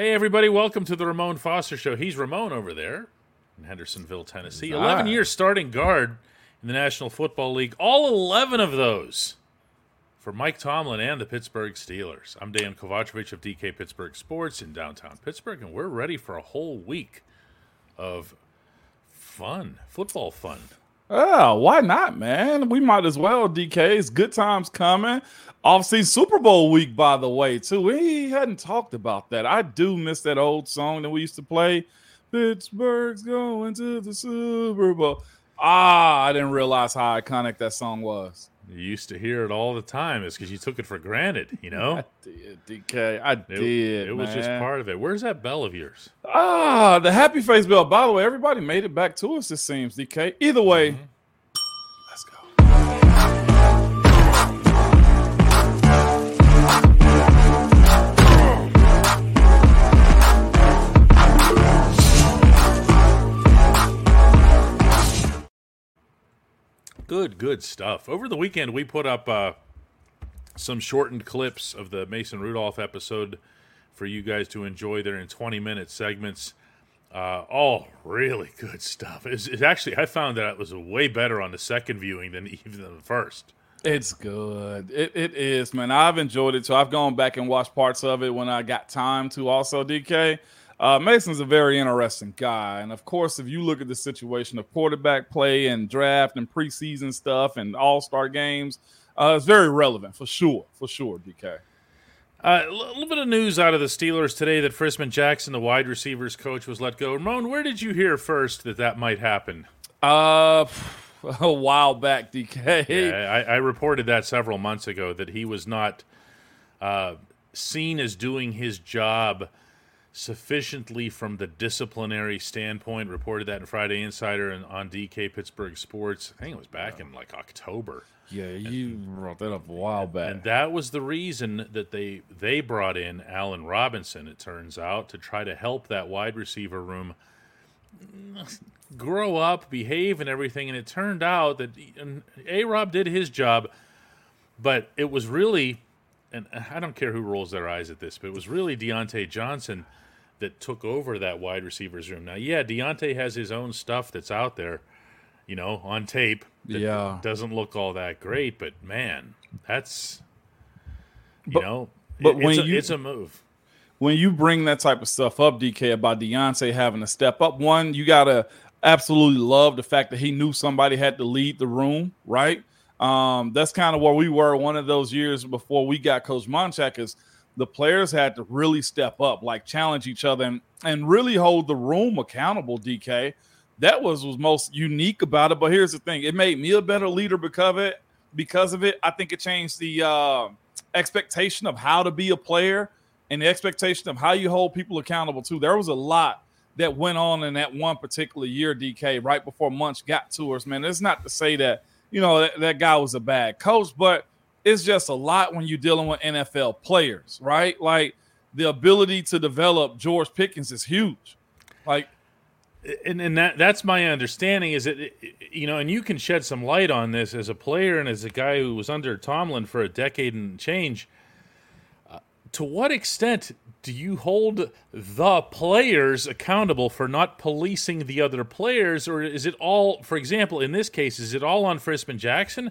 Hey, everybody, welcome to the Ramon Foster Show. He's Ramon over there in Hendersonville, Tennessee. 11 years starting guard in the National Football League, all 11 of those for Mike Tomlin and the Pittsburgh Steelers. I'm Dan Kovacevic of DK Pittsburgh Sports in downtown Pittsburgh, and we're ready for a whole week of fun, football fun. Oh, why not, man? We might as well, DK. It's good times coming. Offseason Super Bowl week, by the way, too. We hadn't talked about that. I do miss that old song that we used to play. Pittsburgh's going to the Super Bowl. Ah, I didn't realize how iconic that song was. You used to hear it all the time. It's because you took it for granted, you know? I did, DK. I It, did. it was just part of it. Where's that bell of yours? Ah, the happy face bell. By the way, everybody made it back to us, it seems, DK. Either way, let's Good, good stuff. Over the weekend, we put up uh, some shortened clips of the Mason Rudolph episode for you guys to enjoy. They're in 20 minute segments. Uh, all really good stuff. It's, it actually, I found that it was way better on the second viewing than even the first. It's good. It, it is, man. I've enjoyed it. So I've gone back and watched parts of it when I got time to also, DK. Uh, Mason's a very interesting guy. And of course, if you look at the situation of quarterback play and draft and preseason stuff and all star games, uh, it's very relevant for sure. For sure, DK. Uh, a little bit of news out of the Steelers today that Frisman Jackson, the wide receivers coach, was let go. Ramon, where did you hear first that that might happen? Uh, a while back, DK. Yeah, I, I reported that several months ago that he was not uh, seen as doing his job sufficiently from the disciplinary standpoint. Reported that in Friday Insider and on DK Pittsburgh Sports. I think it was back in like October. Yeah, you brought that up a while back. And that was the reason that they they brought in Allen Robinson. It turns out to try to help that wide receiver room grow up, behave, and everything. And it turned out that A. Rob did his job, but it was really, and uh, I don't care who rolls their eyes at this, but it was really Diontae Johnson that took over that wide receivers room. Now, yeah, Diontae has his own stuff that's out there, you know, on tape. that Yeah. doesn't look all that great, but man, that's you But- know, but it's when a, you- it's a move. when you bring that type of stuff up, DK, about Diontae having to step up, one, you gotta absolutely love the fact that he knew somebody had to lead the room, right? Um, that's kind of where we were one of those years before we got Coach Munchak is the players had to really step up, like challenge each other and, and really hold the room accountable, DK. That was was most unique about it. But here's the thing: it made me a better leader because of it. Because of it, I think it changed the uh, expectation of how to be a player and the expectation of how you hold people accountable too. There was a lot that went on in that one particular year, DK, right before Munch got to us. Man, it's not to say that you know that, that guy was a bad coach, but it's just a lot when you're dealing with NFL players, right? Like the ability to develop George Pickens is huge. Like and and that that's my understanding is that you know, and you can shed some light on this as a player and as a guy who was under Tomlin for a decade and change. Uh, to what extent do you hold the players accountable for not policing the other players, or is it all, for example, in this case, is it all on Frisman Jackson?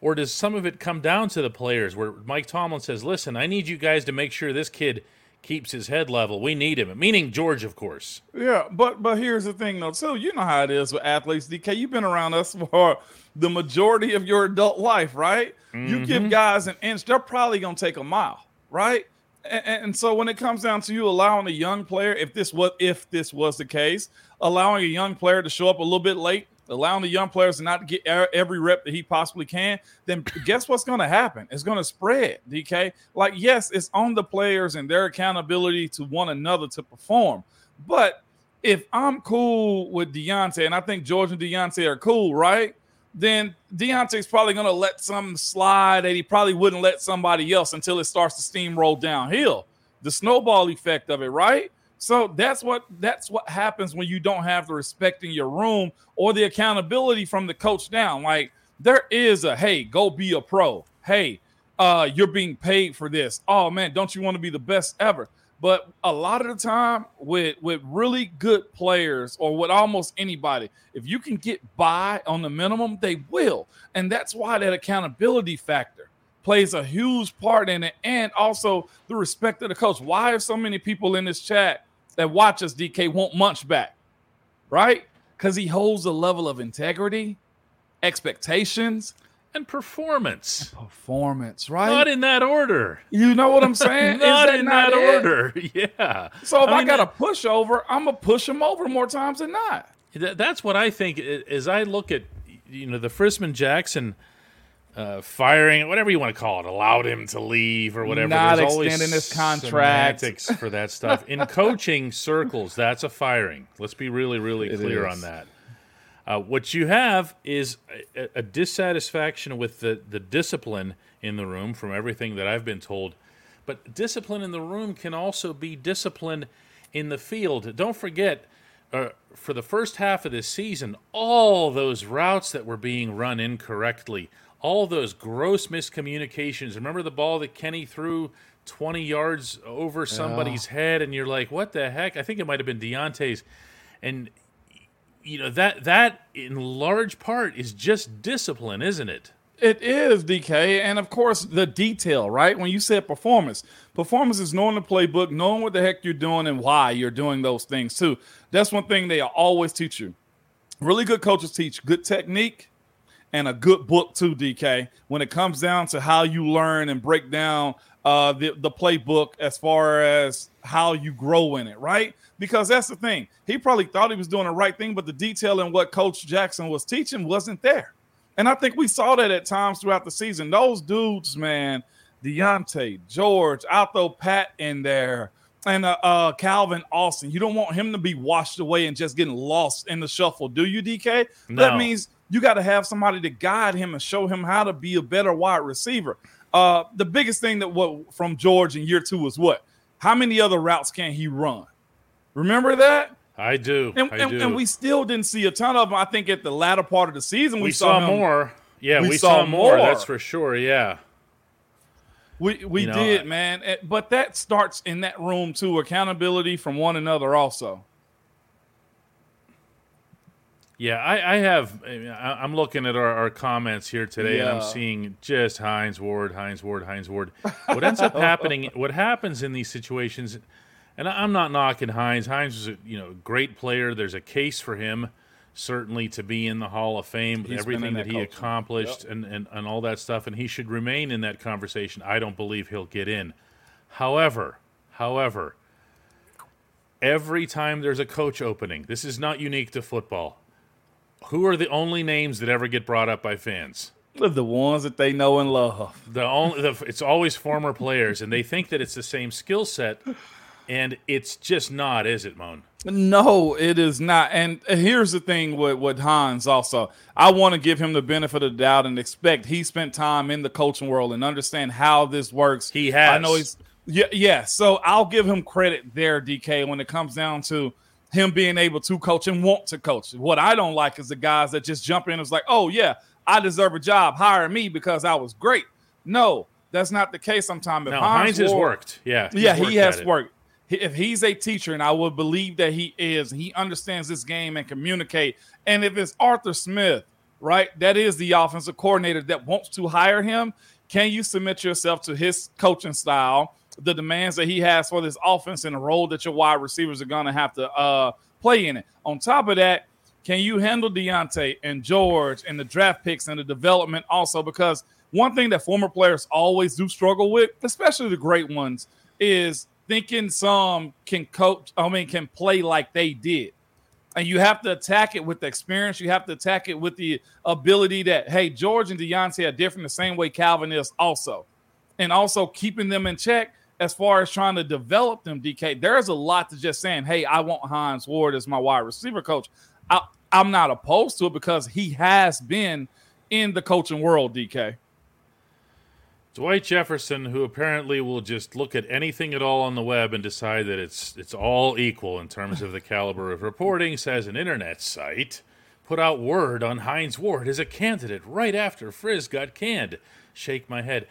Or does some of it come down to the players where Mike Tomlin says, listen, I need you guys to make sure this kid keeps his head level. We need him. Meaning George, of course. Yeah, but but here's the thing though. So you know how it is with athletes, DK. You've been around us for the majority of your adult life, right? You give mm-hmm. guys an inch, they're probably gonna take a mile, right? And, so when it comes down to you allowing a young player, if this was if this was the case, allowing a young player to show up a little bit late, allowing the young players to not get every rep that he possibly can, then guess what's going to happen? It's going to spread, DK. Like, yes, it's on the players and their accountability to one another to perform. But if I'm cool with Diontae, and I think George and Diontae are cool, right? Then Diontae's probably going to let some slide that he probably wouldn't let somebody else until it starts to steamroll downhill. The snowball effect of it, right? So that's what that's what happens when you don't have the respect in your room or the accountability from the coach down. Like there is a hey, go be a pro. Hey, uh, you're being paid for this. Oh man, don't you want to be the best ever? But a lot of the time, with with really good players or with almost anybody, if you can get by on the minimum, they will, and that's why that accountability factor plays a huge part in it, and also the respect of the coach. Why are so many people in this chat that watch us, DK, want Munch back? Right? Because he holds a level of integrity, expectations, and performance. Performance, right? Not in that order. You know what I'm saying? not that in not that it? order. Yeah. So if I, mean, got a push over, I'm gonna push him over more times than not. That's what I think. As I look at, you know, the Frisman Jackson uh, firing, whatever you want to call it, allowed him to leave or whatever. Not There's always extending his contract. semantics for that stuff in coaching circles. That's a firing. Let's be really, really It clear is. on that. Uh, what you have is a, a dissatisfaction with the, the discipline in the room from everything that I've been told. But discipline in the room can also be discipline in the field. Don't forget, uh, for the first half of this season, all those routes that were being run incorrectly, all those gross miscommunications. Remember the ball that Kenny threw 20 yards over somebody's head, and you're like, what the heck? I think it might have been Diontae's. And you know that that in large part is just discipline, isn't it? It is DK, and of course the detail, right? When you said performance, performance is knowing the playbook, knowing what the heck you're doing and why you're doing those things too. That's one thing they always teach you. Really good coaches teach good technique and a good book too, DK. When it comes down to how you learn and break down uh, the the playbook as far as how you grow in it, right? Because that's the thing. He probably thought he was doing the right thing, but the detail in what Coach Jackson was teaching wasn't there. And I think we saw that at times throughout the season. Those dudes, man, Diontae, George, Alto Pat in there, and uh, uh, Calvin Austin. You don't want him to be washed away and just getting lost in the shuffle, do you, DK? No. That means you got to have somebody to guide him and show him how to be a better wide receiver. Uh, the biggest thing that what from George in year two was what? How many other routes can he run? Remember that? I do. And, I and, do. and we still didn't see a ton of them. I think at the latter part of the season, we, we saw, him- more. Yeah, we we, saw saw, more. more. That's for sure. Yeah. We we You know, did, man. But that starts in that room too. Accountability from one another, also. Yeah, I, I have. I mean, I- I'm looking at our, our comments here today, and I'm seeing just Hines Ward, Hines Ward, Hines Ward. What ends up happening? What happens in these situations? And I'm not knocking Hines. Hines is a you know great player. There's a case for him certainly to be in the Hall of Fame. He's everything that, that he culture. accomplished and, and and all that stuff, and he should remain in that conversation. I don't believe he'll get in. However, however, every time there's a coach opening, this is not unique to football. Who are the only names that ever get brought up by fans? The ones that they know and love. The only the, it's always former players, and they think that it's the same skill set, and it's just not, is it, Moan? No, it is not. And here's the thing with, with Hines also. I want to give him the benefit of the doubt and expect he spent time in the coaching world and understand how this works. He has. I know he's yeah, yeah. So I'll give him credit there, DK, when it comes down to him being able to coach and want to coach. What I don't like is the guys that just jump in and is like, oh yeah, I deserve a job. Hire me because I was great. No, that's not the case sometimes. No, Hines has Ward- worked. Yeah, yeah, he has it. worked. If he's a teacher, and I would believe that he is, he understands this game and communicate. And if it's Arthur Smith, right, that is the offensive coordinator that wants to hire him, can you submit yourself to his coaching style, the demands that he has for this offense, and the role that your wide receivers are going to have to uh, play in it? On top of that, can you handle Diontae and George and the draft picks and the development also? Because one thing that former players always do struggle with, especially the great ones, is thinking some can coach, I mean, can play like they did. And you have to attack it with the experience. You have to attack it with the ability that, hey, George and Diontae are different the same way Calvin is also. And also keeping them in check as far as trying to develop them, DK. There's a lot to just saying, hey, I want Hines Ward as my wide receiver coach. I, I'm not opposed to it because he has been in the coaching world, DK. Dwight Jefferson, who apparently will just look at anything at all on the web and decide that it's it's all equal in terms of the caliber of reporting, says an internet site put out word on Heinz Ward as a candidate right after Frizz got canned. Shake my head.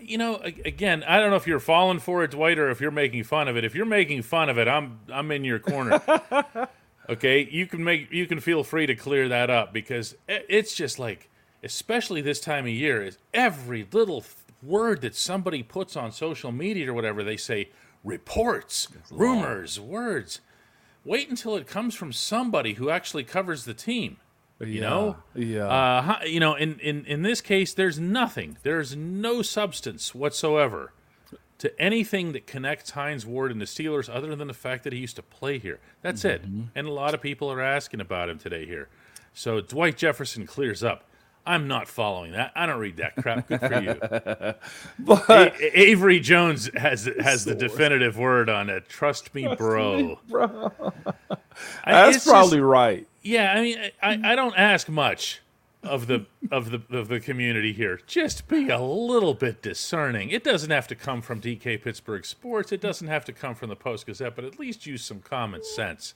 You know, again, I don't know if you're falling for it, Dwight, or if you're making fun of it. If you're making fun of it, I'm I'm in your corner. okay, you can make you can feel free to clear that up because it's just like, especially this time of year, is every little word that somebody puts on social media or whatever they say reports, rumors, words. Wait until it comes from somebody who actually covers the team. You yeah, know, yeah. Uh, you know, in, in in this case, there's nothing. There's no substance whatsoever to anything that connects Hines Ward and the Steelers, other than the fact that he used to play here. That's mm-hmm. it. And a lot of people are asking about him today here. So Dwight Jefferson clears up. I'm not following that. I don't read that crap. Good for you. but a- Avery Jones has has the definitive word on it. Trust me, bro. bro. That's probably just, right. Yeah, I mean, I, I don't ask much of the of the of the community here. Just be a little bit discerning. It doesn't have to come from DK Pittsburgh Sports. It doesn't have to come from the Post Gazette, but at least use some common sense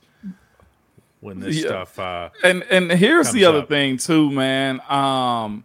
when this yeah. stuff. Uh, and and here's the other up. thing too, man. Um,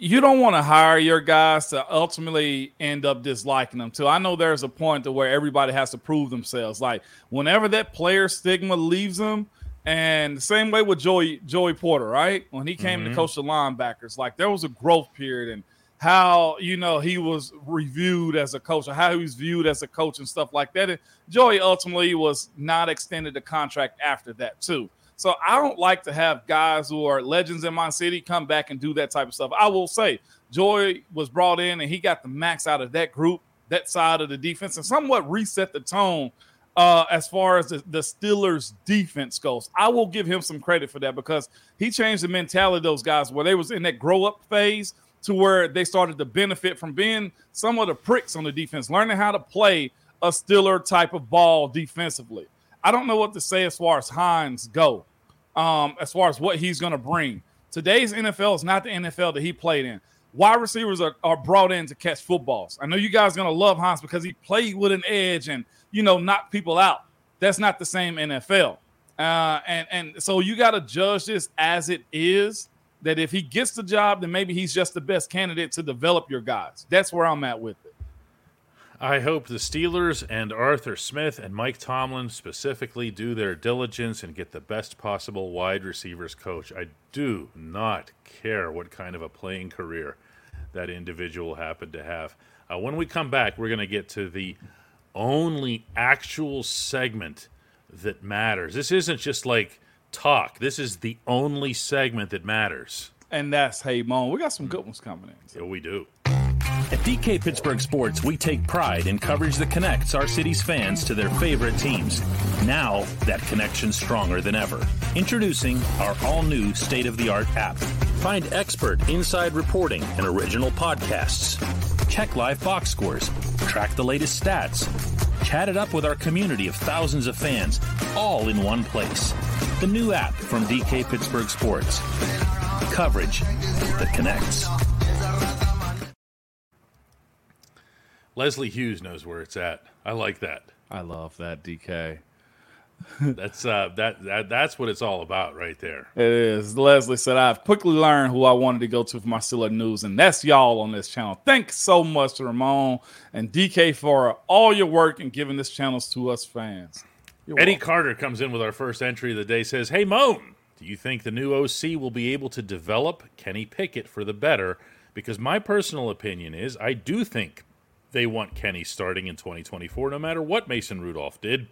you don't want to hire your guys to ultimately end up disliking them too. I know there's a point to where everybody has to prove themselves. Like whenever that player stigma leaves them, and the same way with Joey Joey Porter, right? When he came mm-hmm. to coach the linebackers, like there was a growth period and how you know he was reviewed as a coach or how he was viewed as a coach and stuff like that. And Joey ultimately was not extended the contract after that too. So I don't like to have guys who are legends in my city come back and do that type of stuff. I will say Joy was brought in and he got the max out of that group, that side of the defense, and somewhat reset the tone uh, as far as the, the, Steelers defense goes. I will give him some credit for that because he changed the mentality of those guys where they was in that grow up phase to where they started to benefit from being some of the pricks on the defense, learning how to play a Steeler type of ball defensively. I don't know what to say as far as Hines go, um, as far as what he's going to bring. Today's NFL is not the NFL that he played in. Wide receivers are, are brought in to catch footballs. I know you guys to love Hines because he played with an edge and, you know, knock people out. That's not the same NFL. Uh, and, and so you got to judge this as it is that if he gets the job, then maybe he's just the best candidate to develop your guys. That's where I'm at with it. I hope the Steelers and Arthur Smith and Mike Tomlin specifically do their diligence and get the best possible wide receivers coach. I do not care what kind of a playing career that individual happened to have. Uh, when we come back, we're going to get to the only actual segment that matters. This isn't just like talk, this is the only segment that matters. And that's Hey Moan. We got some good ones coming in. So. Yeah, we do. At DK Pittsburgh Sports, we take pride in coverage that connects our city's fans to their favorite teams. Now, that connection's stronger than ever. Introducing our all new state of the art app. Find expert inside reporting and original podcasts. Check live box scores. Track the latest stats. Chat it up with our community of thousands of fans, all in one place. The new app from DK Pittsburgh Sports. Coverage that connects. Leslie Hughes knows where it's at. I like that. I love that DK. That's uh that, that that's what it's all about right there. It is. Leslie said I've quickly learned who I wanted to go to for my Steeler news, and that's y'all on this channel. Thanks so much to Ramon and DK for all your work and giving this channel to us fans. You're Eddie welcome. Carter comes in with our first entry of the day. Says, "Hey Moan, do you think the new OC will be able to develop Kenny Pickett for the better? Because my personal opinion is I do think they want Kenny starting in 2024, no matter what Mason Rudolph did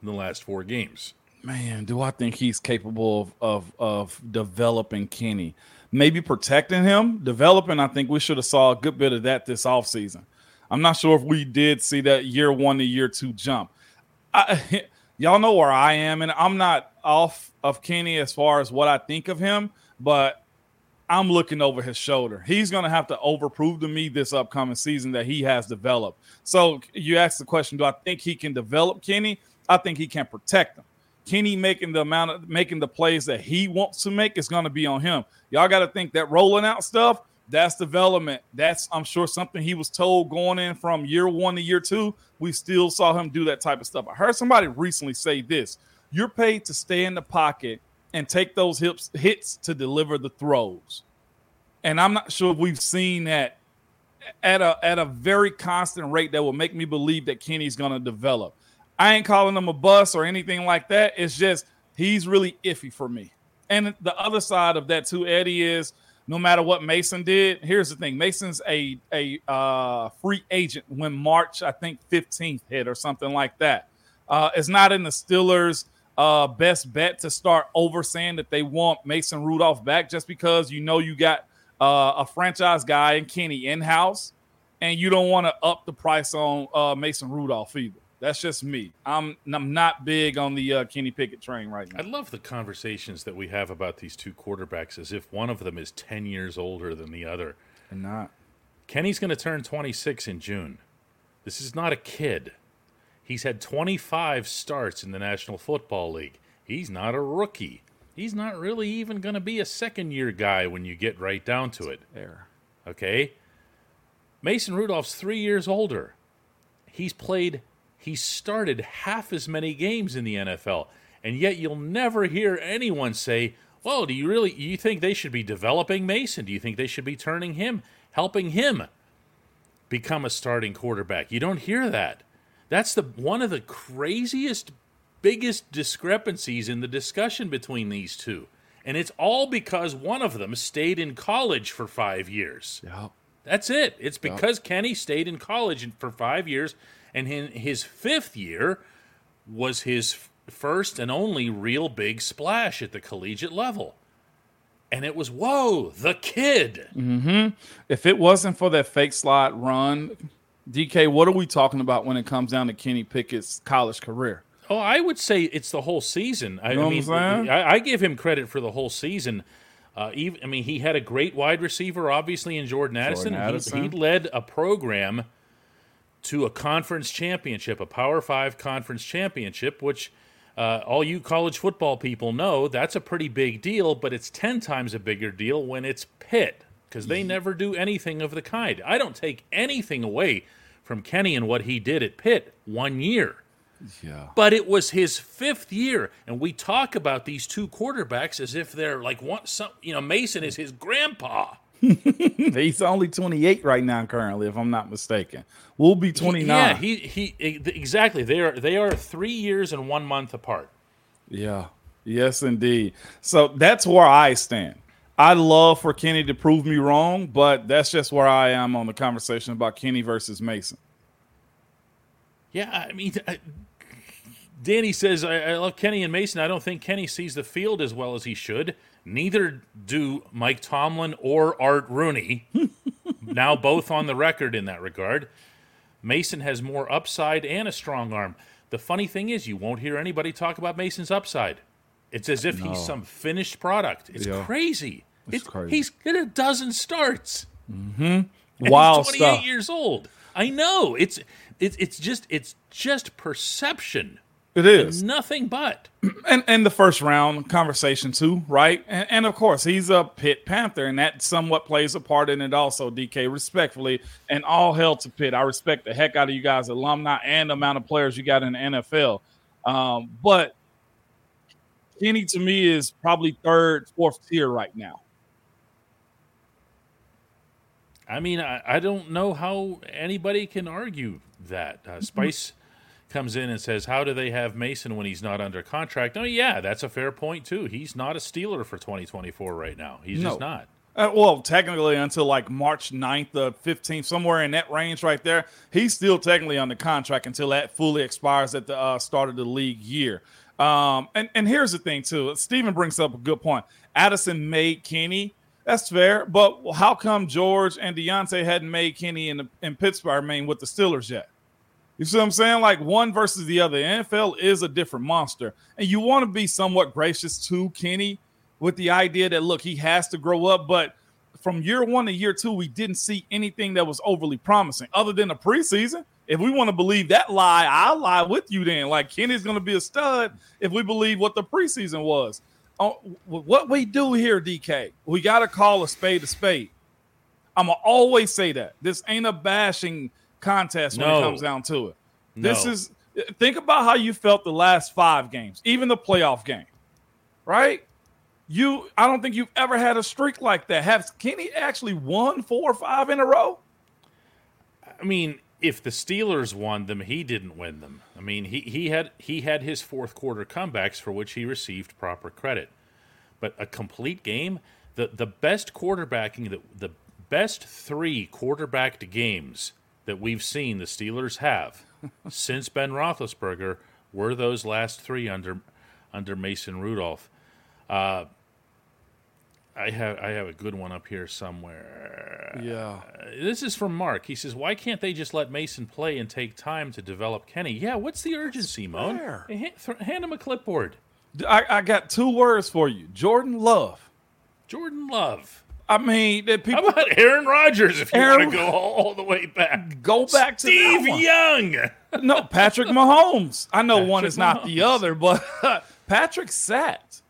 in the last four games. Man, do I think he's capable of, of, of developing Kenny? Maybe protecting him, developing. I think we should have saw a good bit of that this offseason. I'm not sure if we did see that year one to year two jump. I, y'all know where I am, and I'm not off of Kenny as far as what I think of him, but I'm looking over his shoulder. He's going to have to overprove to me this upcoming season that he has developed. So you ask the question, do I think he can develop Kenny? I think he can protect them. Kenny making the amount of making the plays that he wants to make is going to be on him. Y'all got to think that rolling out stuff, that's development. That's I'm sure something he was told going in from year one to year two. We still saw him do that type of stuff. I heard somebody recently say this: you're paid to stay in the pocket and take those hips hits to deliver the throws. And I'm not sure we've seen that at a at a very constant rate that will make me believe that Kenny's going to develop. I ain't calling him a bust or anything like that. It's just he's really iffy for me. And the other side of that too, Eddie, is no matter what Mason did. Here's the thing: Mason's a a uh, free agent when March, I think, 15th hit or something like that. Uh, it's not in the Steelers' uh, best bet to start over saying that they want Mason Rudolph back just because you know you got uh, a franchise guy and Kenny in house, and you don't want to up the price on uh, Mason Rudolph either. That's just me. I'm I'm not big on the uh, Kenny Pickett train right now. I love the conversations that we have about these two quarterbacks as if one of them is 10 years older than the other. And not. Kenny's going to turn 26 in June. This is not a kid. He's had 25 starts in the National Football League. He's not a rookie. He's not really even going to be a second year guy when you get right down to it. There. Okay? Mason Rudolph's three years older. He's played he started half as many games in the NFL, and yet you'll never hear anyone say, "Well, do you really you think they should be developing Mason? Do you think they should be turning him, helping him become a starting quarterback?" You don't hear that. That's the one of the craziest biggest discrepancies in the discussion between these two. And it's all because one of them stayed in college for 5 years. Yeah. That's it. It's because yep. Kenny stayed in college for 5 years and in his fifth year was his first and only real big splash at the collegiate level. And it was, whoa, the kid. Mm-hmm. If it wasn't for that fake slot run, DK, what are we talking about when it comes down to Kenny Pickett's college career? Oh, I would say it's the whole season. I, you know I mean, I, I, give him credit for the whole season. Uh, even, I mean, he had a great wide receiver, obviously, in Jordan Addison. Jordan Addison. He, he led a program – to a conference championship, a Power Five conference championship, which uh, all you college football people know that's a pretty big deal, but it's 10 times a bigger deal when it's Pitt because they never do anything of the kind. I don't take anything away from Kenny and what he did at Pitt one year. Yeah. But it was his fifth year, and we talk about these two quarterbacks as if they're like one. Some, you know, Mason is his grandpa. He's only 28 right now, currently, if I'm not mistaken. We'll be 29. yeah, he he exactly. They are they are three years and one month apart. Yeah. Yes, indeed. So that's where I stand. I'd love for Kenny to prove me wrong, but that's just where I am on the conversation about Kenny versus Mason. Yeah, I mean, I, Danny says I, I love Kenny and Mason. I don't think Kenny sees the field as well as he should. Neither do Mike Tomlin or Art Rooney, now both on the record in that regard. Mason has more upside and a strong arm. The funny thing is, you won't hear anybody talk about Mason's upside. It's as if no. he's some finished product. It's yeah. crazy. It's, it's, crazy. He's got a dozen starts. Mm-hmm. Wow, he's 28 years old. I know. It's it's it's just it's just perception. It is nothing but. And and the first round conversation too, right? And, and, of course he's a Pitt Panther, and that somewhat plays a part in it also. DK, respectfully, and all hell to Pitt. I respect the heck out of you guys, alumni, and the amount of players you got in the NFL. Um, but Kenny to me is probably third, fourth tier right now. I mean, I, I don't know how anybody can argue that. Uh, Spice comes in and says, "How do they have Mason when he's not under contract?" Oh, yeah, that's a fair point too. He's not a Steeler for 2024 right now. He's no. just not. Uh, well, technically until like March 9th, the 15th, somewhere in that range right there. He's still technically under contract until that fully expires at the uh, start of the league year. Um, and, and here's the thing, too. Steven brings up a good point. Addison made Kenny. That's fair. But how come George and Diontae hadn't made Kenny in, the, in Pittsburgh, I mean, with the Steelers yet? You see what I'm saying? Like one versus the other. NFL is a different monster. And you want to be somewhat gracious to Kenny with the idea that, look, he has to grow up. But from year one to year two, we didn't see anything that was overly promising other than the preseason. If we want to believe that lie, I'll lie with you then. Like Kenny's going to be a stud if we believe what the preseason was. Oh, what we do here, DK, we got to call a spade a spade. I'm going to always say that. This ain't a bashing contest when no. it comes down to it. No. This is think about how you felt the last five games, even the playoff game, right? You, I don't think you've ever had a streak like that. Have Kenny actually won four or five in a row? I mean, if the Steelers won them, he didn't win them. I mean, he, he had he had his fourth quarter comebacks for which he received proper credit. But a complete game, the the best quarterbacking, the the best three quarterbacked games that we've seen the Steelers have since Ben Roethlisberger were those last three under under Mason Rudolph. Uh, I have I have a good one up here somewhere. Yeah. This is from Mark. He says, "Why can't they just let Mason play and take time to develop Kenny?" Yeah, what's the urgency, Moan? hand, th- hand him a clipboard. I, I got two words for you Jordan Love. Jordan Love. I mean, that people How about Aaron Rodgers if you Aaron- want to go all, the way back? go back to Steve. Young. No, Patrick Mahomes. I know one Patrick is not the other, but Patrick sat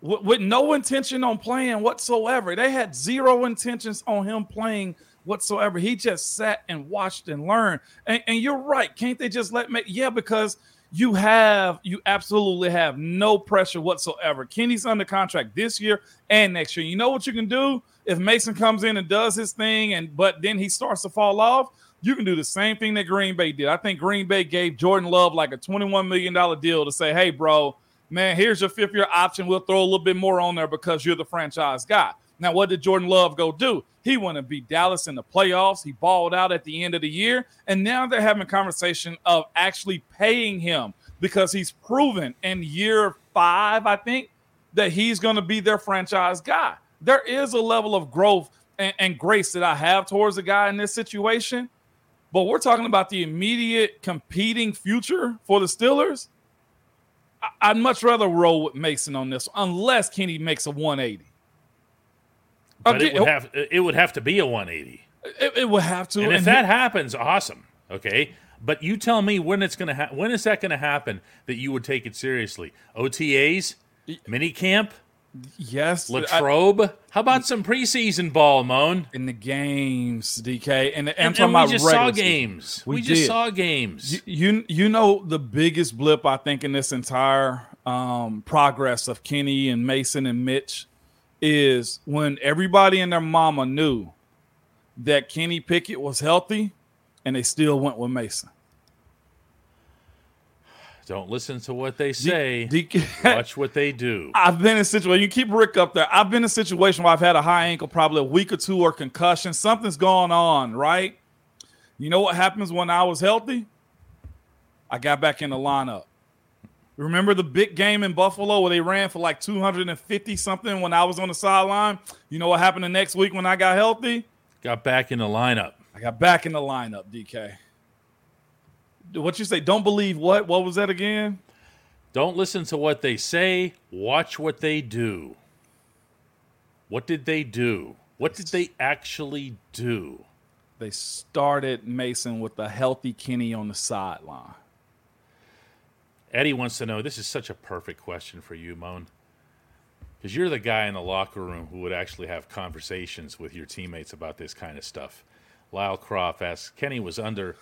with, with no intention on playing whatsoever. They had zero intentions on him playing whatsoever. He just sat and watched and learned. And, and you're right. Can't they just let me? Yeah, because you have you absolutely have no pressure whatsoever. Kenny's under contract this year and next year. You know what you can do if Mason comes in and does his thing, and but then he starts to fall off. You can do the same thing that Green Bay did. I think Green Bay gave Jordan Love like a $21 million deal to say, hey, bro, man, here's your fifth year option. We'll throw a little bit more on there because you're the franchise guy. Now, what did Jordan Love go do? He went to beat Dallas in the playoffs. He balled out at the end of the year. And now they're having a conversation of actually paying him because he's proven in year five, I think, that he's going to be their franchise guy. There is a level of growth and, and grace that I have towards a guy in this situation. But we're talking about the immediate competing future for the Steelers. I'd much rather roll with Mason on this, unless Kenny makes a 180. But it would have it would have to be a 180. it, it would have to. And if and that happens, awesome. Okay, but you tell me when it's gonna ha- when is that gonna happen that you would take it seriously? OTAs, mini camp, yes, I- Latrobe. How about some preseason ball, Moan? in the games, DK, and, and I'm And, talking and we about just saw games. We, We just did. saw games. You, you you know the biggest blip I think in this entire um, progress of Kenny and Mason and Mitch is when everybody and their mama knew that Kenny Pickett was healthy, and they still went with Mason. Don't listen to what they say. DK, Watch what they do. I've been in a situation. You keep Rick up there. I've been in a situation where I've had a high ankle, probably a week or two, or concussion. Something's going on, right? You know what happens when I was healthy? I got back in the lineup. Remember the big game in Buffalo where they ran for like 250 something when I was on the sideline? You know what happened the next week when I got healthy? Got back in the lineup. I got back in the lineup, DK. What you say? Don't believe what? What was that again? Don't listen to what they say. Watch what they do. What did they do? What did they actually do? They started Mason with a healthy Kenny on the sideline. Eddie wants to know this is such a perfect question for you, Moan. Because you're the guy in the locker room who would actually have conversations with your teammates about this kind of stuff. Lyle Croft asks Kenny was under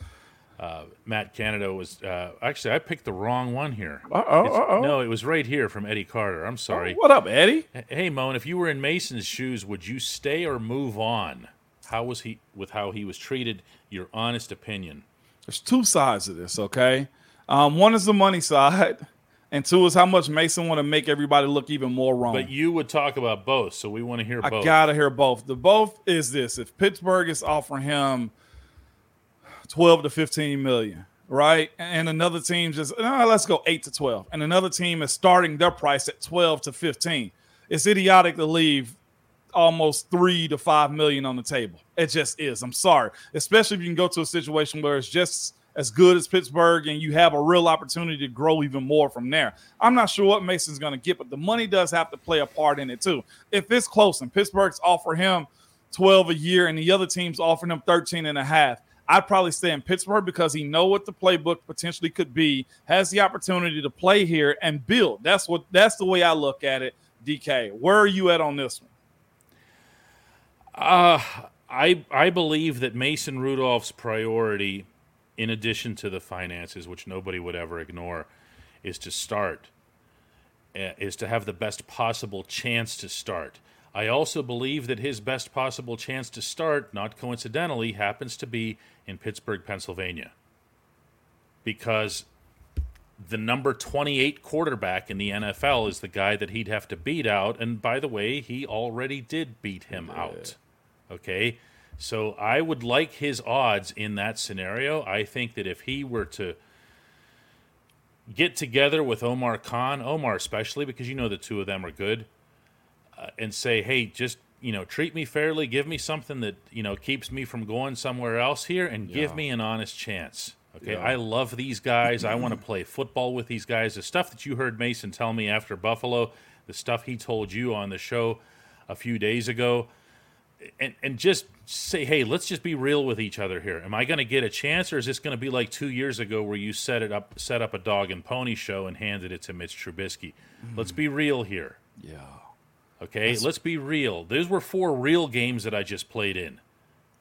uh, Matt Canada was uh, actually I picked the wrong one here. Uh-oh. No, it was right here from Eddie Carter. I'm sorry. What up, Eddie? Hey, Moan, if you were in Mason's shoes, would you stay or move on? How was he with how he was treated? Your honest opinion. There's two sides of this, okay? Um, one is the money side, and two is how much Mason want to make everybody look even more wrong. But you would talk about both, so we want to hear I both. gotta hear both. The both is this: if Pittsburgh is offering him twelve to fifteen million, right, and another team just no, let's go eight to twelve, and another team is starting their price at twelve to fifteen, it's idiotic to leave almost three to five million on the table. It just is. I'm sorry, especially if you can go to a situation where it's just as good as Pittsburgh and you have a real opportunity to grow even more from there. I'm not sure what Mason's going to get, but the money does have to play a part in it too. If it's close and Pittsburgh's offer him 12 a year and the other team's offering him 13 and a half, I'd probably stay in Pittsburgh because he know what the playbook potentially could be, has the opportunity to play here and build. That's what that's the way I look at it. DK, where are you at on this one? Uh, I I believe that Mason Rudolph's priority, in addition to the finances, which nobody would ever ignore, is to start. uh, Is to have the best possible chance to start. I also believe that his best possible chance to start, not coincidentally, happens to be in Pittsburgh, Pennsylvania. Because the number 28 quarterback in the NFL is the guy that he'd have to beat out. And by the way, he already did beat him yeah. out. Okay. So I would like his odds in that scenario. I think that if he were to get together with Omar Khan, Omar especially, because you know the two of them are good, uh, and say, hey, just you know, treat me fairly, give me something that you know keeps me from going somewhere else here, and yeah. give me an honest chance. Okay, yeah. I love these guys. I want to play football with these guys. The stuff that you heard Mason tell me after Buffalo, the stuff he told you on the show a few days ago, and and just say, hey, let's just be real with each other here. Am I going to get a chance, or is this going to be like two years ago where you set it up, set up a dog and pony show and handed it to Mitch Trubisky? Mm. Let's be real here. Yeah. Okay, That's... let's be real. Those were four real games that I just played in.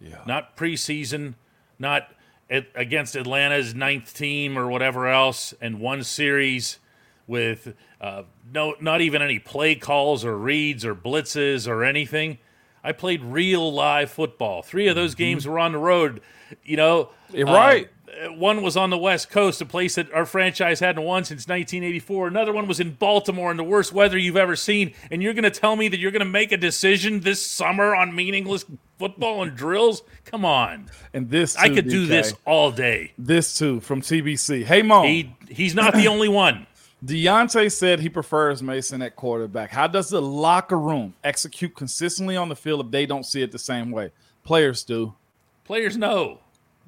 Yeah. Not preseason, not at, against Atlanta's ninth team or whatever else, and one series with uh, no, not even any play calls or reads or blitzes or anything. I played real live football. Three of those mm-hmm. games were on the road. You know, right. Uh, one was on the West Coast, a place that our franchise hadn't won since 1984. Another one was in Baltimore in the worst weather you've ever seen. And you're going to tell me that you're going to make a decision this summer on meaningless football and drills? Come on. And this, too, I could do this all day. This too from TBC. Hey, Mo. He, he's not the only one. Diontae said he prefers Mason at quarterback. How does the locker room execute consistently on the field if they don't see it the same way? Players do. Players know.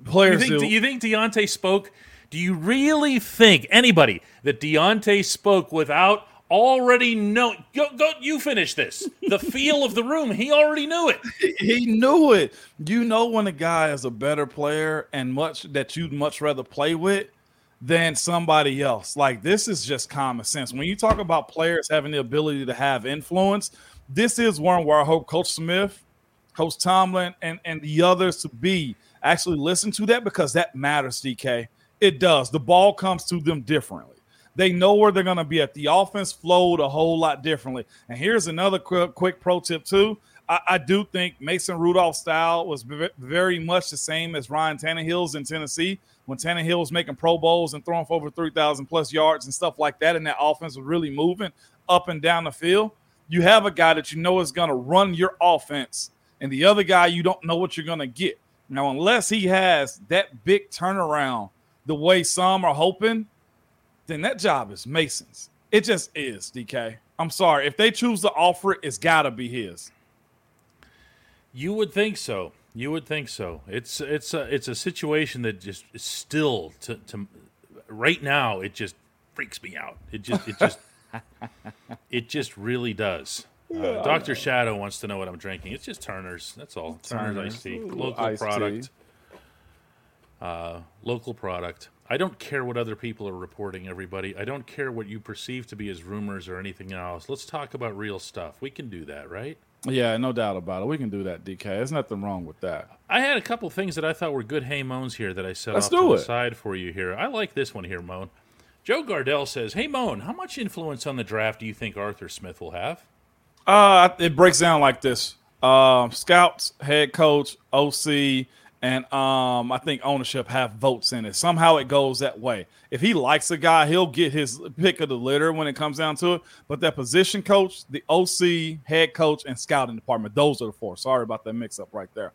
Players you think, do. you think Diontae spoke? Do you really think anybody that Diontae spoke without already know? Go, go, you finish this. The feel of the room, he already knew it. He knew it. You know when a guy is a better player and much that you'd much rather play with than somebody else. Like this is just common sense. When you talk about players having the ability to have influence, this is one where I hope Coach Smith, Coach Tomlin, and and the others to be actually listen to that because that matters, DK. It does. The ball comes to them differently. They know where they're going to be at. The offense flowed a whole lot differently. And here's another quick, quick pro tip, too. I, I, do think Mason Rudolph's style was very much the same as Ryan Tannehill's in Tennessee when Tannehill was making Pro Bowls and throwing for over 3,000 plus yards and stuff like that. And that offense was really moving up and down the field. You have a guy that you know is going to run your offense, and the other guy, you don't know what you're going to get. Now, unless he has that big turnaround the way some are hoping, then that job is Mason's. It just is, DK. I'm sorry. If they choose to offer it, it's got to be his. You would think so. You would think so. It's it's a it's a situation that just still to, to right now it just freaks me out. It just it just it just really does. Uh, Doctor Shadow wants to know what I'm drinking. It's just Turner's. That's all. Turner's, Turner's iced tea, local iced product. Tea. Uh, local product. I don't care what other people are reporting. Everybody, I don't care what you perceive to be as rumors or anything else. Let's talk about real stuff. We can do that, right? Yeah, no doubt about it. We can do that, DK. There's nothing wrong with that. I had a couple things that I thought were good hey moans here that I set Let's off to it. the side for you here. I like this one here, Moan. Joe Gardell says, "Hey Moan, how much influence on the draft do you think Arthur Smith will have?" Uh, it breaks down like this: uh, scouts, head coach, OC, and um, I think ownership have votes in it. Somehow it goes that way. If he likes a guy, he'll get his pick of the litter when it comes down to it. But that position coach, the OC, head coach, and scouting department, those are the four. Sorry about that mix up right there.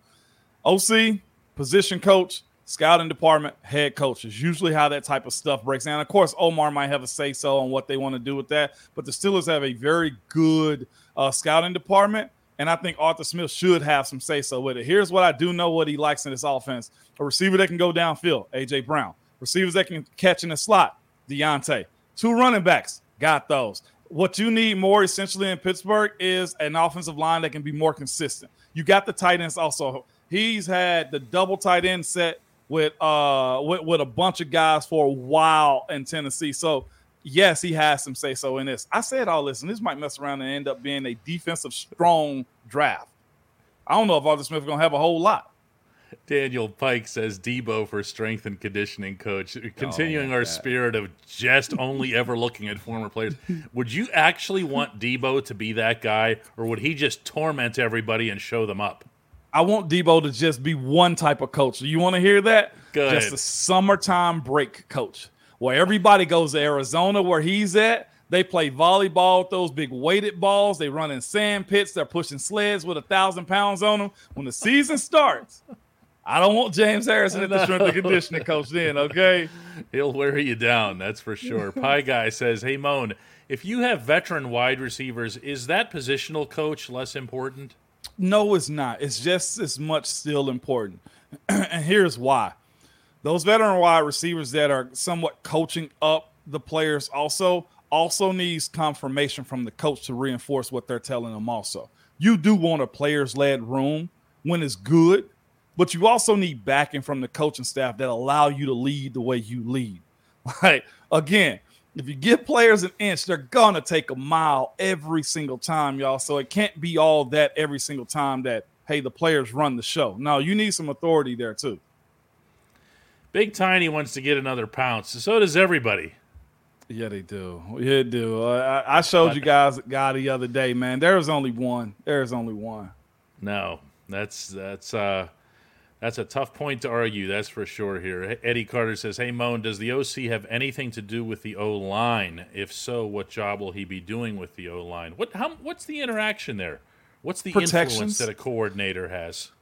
OC, position coach, scouting department, head coach is usually how that type of stuff breaks down. Of course, Omar might have a say so on what they want to do with that, but the Steelers have a very good uh, scouting department and I think Arthur Smith should have some say so with it. Here's what I do know what he likes in this offense a receiver that can go downfield, A.J. Brown. Receivers that can catch in the slot, Diontae. Two running backs, got those. What you need more essentially in Pittsburgh is an offensive line that can be more consistent. You got the tight ends also. He's had the double tight end set with uh with, with a bunch of guys for a while in Tennessee. So yes, he has some say so in this. I said all this, and this might mess around and end up being a defensive strong draft. I don't know if Arthur Smith is going to have a whole lot. Daniel Pike says Debo for strength and conditioning coach. Oh, Continuing our spirit of just only ever looking at former players. Would you actually want Debo to be that guy, or would he just torment everybody and show them up? I want Debo to just be one type of coach. Do you want to hear that? Good. Just a summertime break coach where everybody goes to Arizona where he's at. They play volleyball with those big weighted balls. They run in sand pits. They're pushing sleds with a thousand pounds on them. When the season starts, I don't want James Harrison at the strength and conditioning coach then, okay? He'll wear you down, that's for sure. Pie Guy says, Hey, Moan, if you have veteran wide receivers, is that positional coach less important? No, it's not. It's just as much still important. and here's why. Those veteran wide receivers that are somewhat coaching up the players also also needs confirmation from the coach to reinforce what they're telling them also. You do want a players led room when it's good, but you also need backing from the coaching staff that allow you to lead the way you lead. Like again, if you give players an inch, they're gonna take a mile every single time, y'all. So it can't be all that every single time that hey, the players run the show. No, you need some authority there too. Big Tiny wants to get another pounce. So does everybody. Yeah, they do. Yeah, they do. Uh, I, I showed you guys guy the other day, man. There was only one. There is only one. No, that's that's uh that's a tough point to argue. That's for sure. Here, Eddie Carter says, "Hey Moan, does the OC have anything to do with the O line? If so, what job will he be doing with the O line? What how what's the interaction there? What's the influence that a coordinator has?"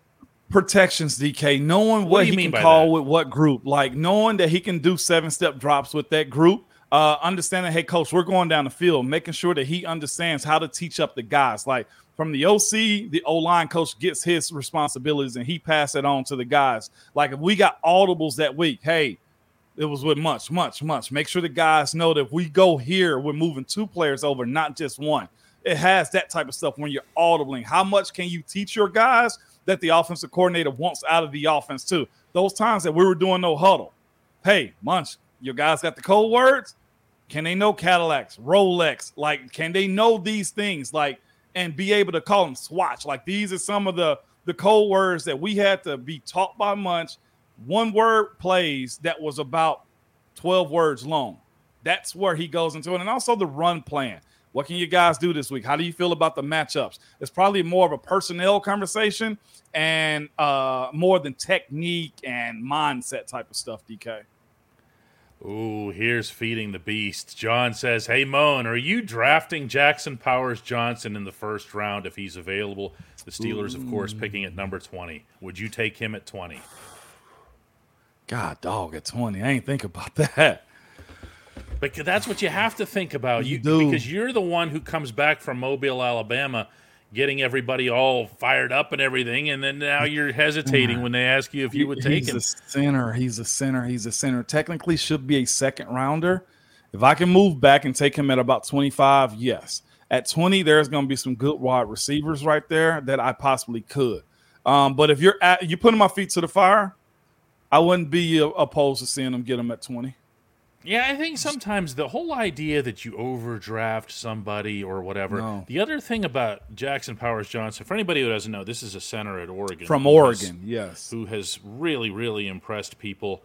Protections, DK, knowing what, what he can call that? with what group, like knowing that he can do seven step drops with that group, uh, understanding, hey, coach, we're going down the field, making sure that he understands how to teach up the guys. Like from the OC, the O line coach gets his responsibilities and he pass it on to the guys. Like if we got audibles that week, hey, it was with much, much, much. Make sure the guys know that if we go here, we're moving two players over, not just one. It has that type of stuff when you're audibling. How much can you teach your guys that the offensive coordinator wants out of the offense, too? Those times that we were doing no huddle. Hey, Munch, your guys got the code words can they know Cadillacs, Rolex? Like, can they know these things? Like, and be able to call them swatch? Like, these are some of the the code words that we had to be taught by Munch. One word plays that was about 12 words long. That's where he goes into it. And also the run plan. What can you guys do this week? How do you feel about the matchups? It's probably more of a personnel conversation and uh, more than technique and mindset type of stuff, DK. Ooh, here's feeding the beast. John says, "Hey Moan, are you drafting Jackson Powers Johnson in the first round if he's available? The Steelers, Ooh. of course, picking at number 20. Would you take him at 20?" God, dog, at 20. I ain't think about that. But that's what you have to think about. You, you because you're the one who comes back from Mobile, Alabama getting everybody all fired up and everything, and then now you're hesitating when they ask you if you would take he's him. He's a center. He's a center. He's a center. Technically, should be a second rounder. If I can move back and take him at about 25, yes. At 20, there's going to be some good wide receivers right there that I possibly could. Um, but if you're at, you putting my feet to the fire, I wouldn't be opposed to seeing them get them at 20. Yeah, I think sometimes the whole idea that you overdraft somebody or whatever. No. The other thing about Jackson Powers Johnson, for anybody who doesn't know, this is a center at Oregon. From Oregon, has, yes. Who has really, really impressed people.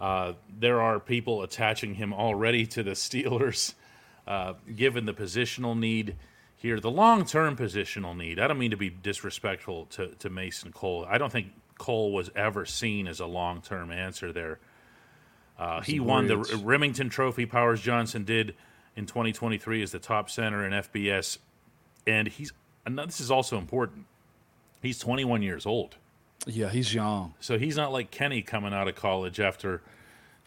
Uh, there are people attaching him already to the Steelers, uh, given the positional need here, the long term positional need. I don't mean to be disrespectful to, to Mason Cole. I don't think Cole was ever seen as a long term answer there. Uh, he won the Rimington Trophy. Powers Johnson did in 2023 as the top center in FBS, and he's and this is also important. He's 21 years old. Yeah, he's young. So he's not like Kenny coming out of college after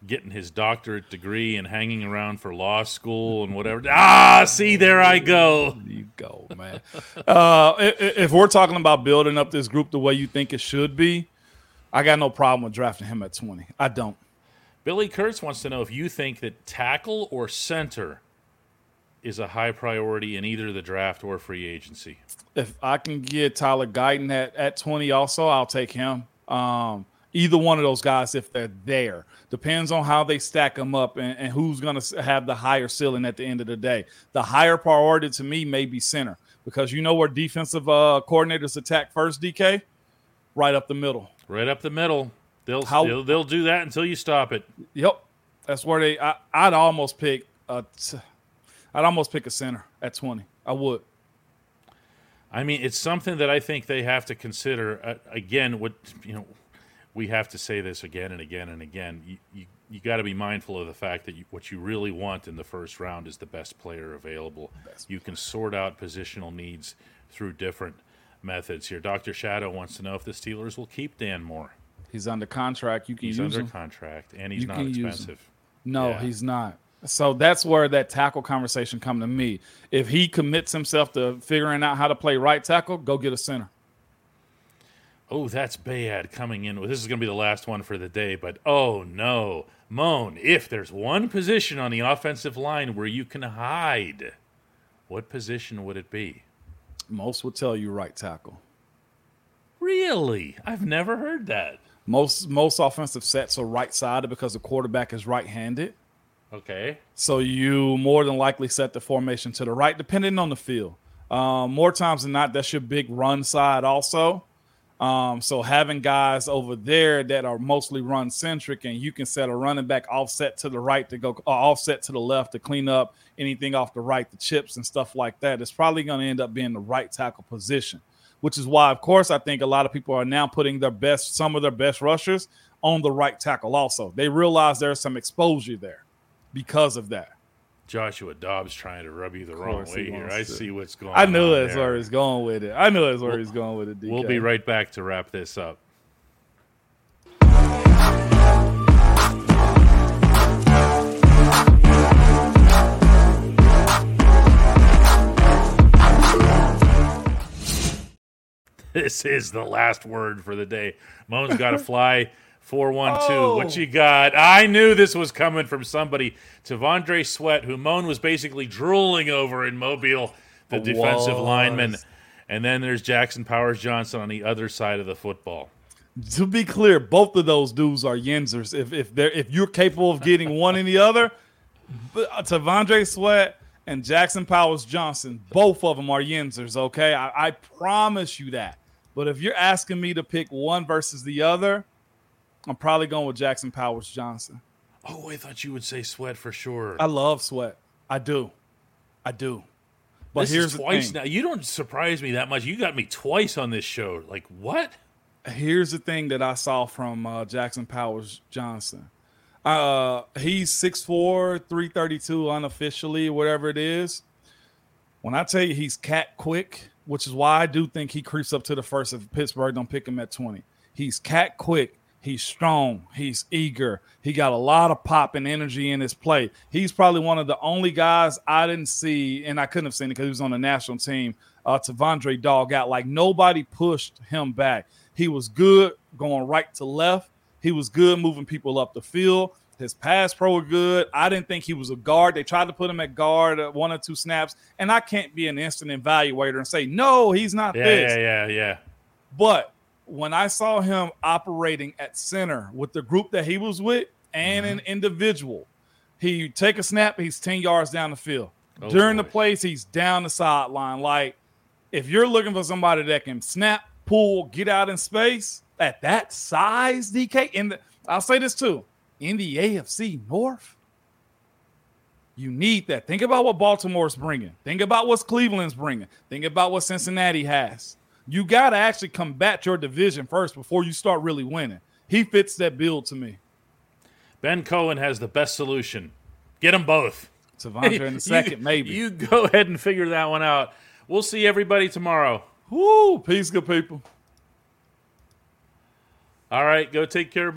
getting his doctorate degree and hanging around for law school and whatever. Ah, see, there I go. You go, man. uh, if we're talking about building up this group the way you think it should be, I got no problem with drafting him at 20. I don't. Billy Kurtz wants to know if you think that tackle or center is a high priority in either the draft or free agency. If I can get Tyler Guyton at, at 20 also, I'll take him. Um, either one of those guys if they're there. Depends on how they stack them up and, and who's going to have the higher ceiling at the end of the day. The higher priority to me may be center because you know where defensive uh, coordinators attack first, DK? Right up the middle. Right up the middle. They'll How- they'll, they'll do that until you stop it. Yep, that's where they. I, I'd almost pick a. I'd almost pick a center at twenty. I would. I mean, it's something that I think they have to consider. Uh, again, what you know, we have to say this again and again and again. You you, you got to be mindful of the fact that you, what you really want in the first round is the best player available. you can sort out positional needs through different methods here. Doctor Shadow wants to know if the Steelers will keep Dan Moore. He's under contract. You can He's use under him. contract and he's You not can use him. expensive. No, Yeah. he's not. So that's where that tackle conversation come to me. If he commits himself to figuring out how to play right tackle, go get a center. Oh, that's bad coming in. This is going to be the last one for the day, but oh no. Moan, if there's one position on the offensive line where you can hide, what position would it be? Most would tell you right tackle. Really? I've never heard that. Most most offensive sets are right sided because the quarterback is right handed. Okay. So you more than likely set the formation to the right, depending on the field. Um, more times than not, that's your big run side also. Um, so having guys over there that are mostly run centric, and you can set a running back offset to the right to go uh, offset to the left to clean up anything off the right, the chips and stuff like that. It's probably going to end up being the right tackle position, which is why, of course, I think a lot of people are now putting their best, some of their best rushers on the right tackle. Also, they realize there's some exposure there because of that. Joshua Dobbs trying to rub you the wrong he way here. I to. see what's going I knew on. that's there. where he's going with it. I knew that's where he's going with it. DK. We'll be right back to wrap this up. This is the last word for the day. Moan's got to fly. 412. What Oh. you got? I knew this was coming from somebody. T'Vondre Sweat, who Moan was basically drooling over in Mobile, the defensive lineman. And then there's Jackson Powers Johnson on the other side of the football. To be clear, both of those dudes are Yinzers. If if they're if you're capable of getting one and the other, uh, T'Vondre Sweat and Jackson Powers Johnson, both of them are Yinzers. Okay, I, I promise you that. But if you're asking me to pick one versus the other, I'm probably going with Jackson Powers Johnson. Oh, I thought you would say Sweat for sure. I love Sweat. I do. I do. But this here's twice thing. now. You don't surprise me that much. You got me twice on this show. Like what? here's the thing that I saw from uh, Jackson Powers Johnson. Uh, he's 6'4, 332 unofficially, whatever it is. When I tell you he's cat quick, which is why I do think he creeps up to the first if Pittsburgh don't pick him at 20. He's cat quick. He's strong. He's eager. He got a lot of pop and energy in his play. He's probably one of the only guys I didn't see, and I couldn't have seen it because he was on the national team. Uh, T'Vondre dog out like nobody pushed him back. He was good going right to left. He was good moving people up the field. His pass pro were good. I didn't think he was a guard. They tried to put him at guard uh, one or two snaps, and I can't be an instant evaluator and say no, he's not Yeah, this. yeah, yeah, yeah. But when I saw him operating at center with the group that he was with and an individual, he take a snap, he's 10 yards down the field. Oh, During the plays, he's down the sideline. Like, if you're looking for somebody that can snap, pull, get out in space at that size, DK, And I'll say this too. In the AFC North, you need that. Think about what Baltimore's bringing. Think about what Cleveland's bringing. Think about what Cincinnati has. You got to actually combat your division first before you start really winning. He fits that bill to me. Ben Cohen has the best solution. Get them both. Savandra in the second, You- maybe. You go ahead and figure that one out. We'll see everybody tomorrow. Woo, peace, good people. All right, go take care.